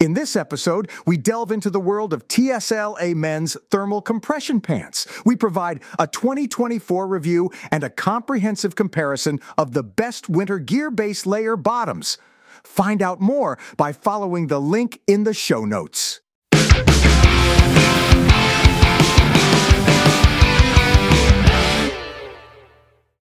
In this episode, we delve into the world of TSLA men's thermal compression pants. We provide a 2024 review and a comprehensive comparison of the best winter gear base layer bottoms. Find out more by following the link in the show notes.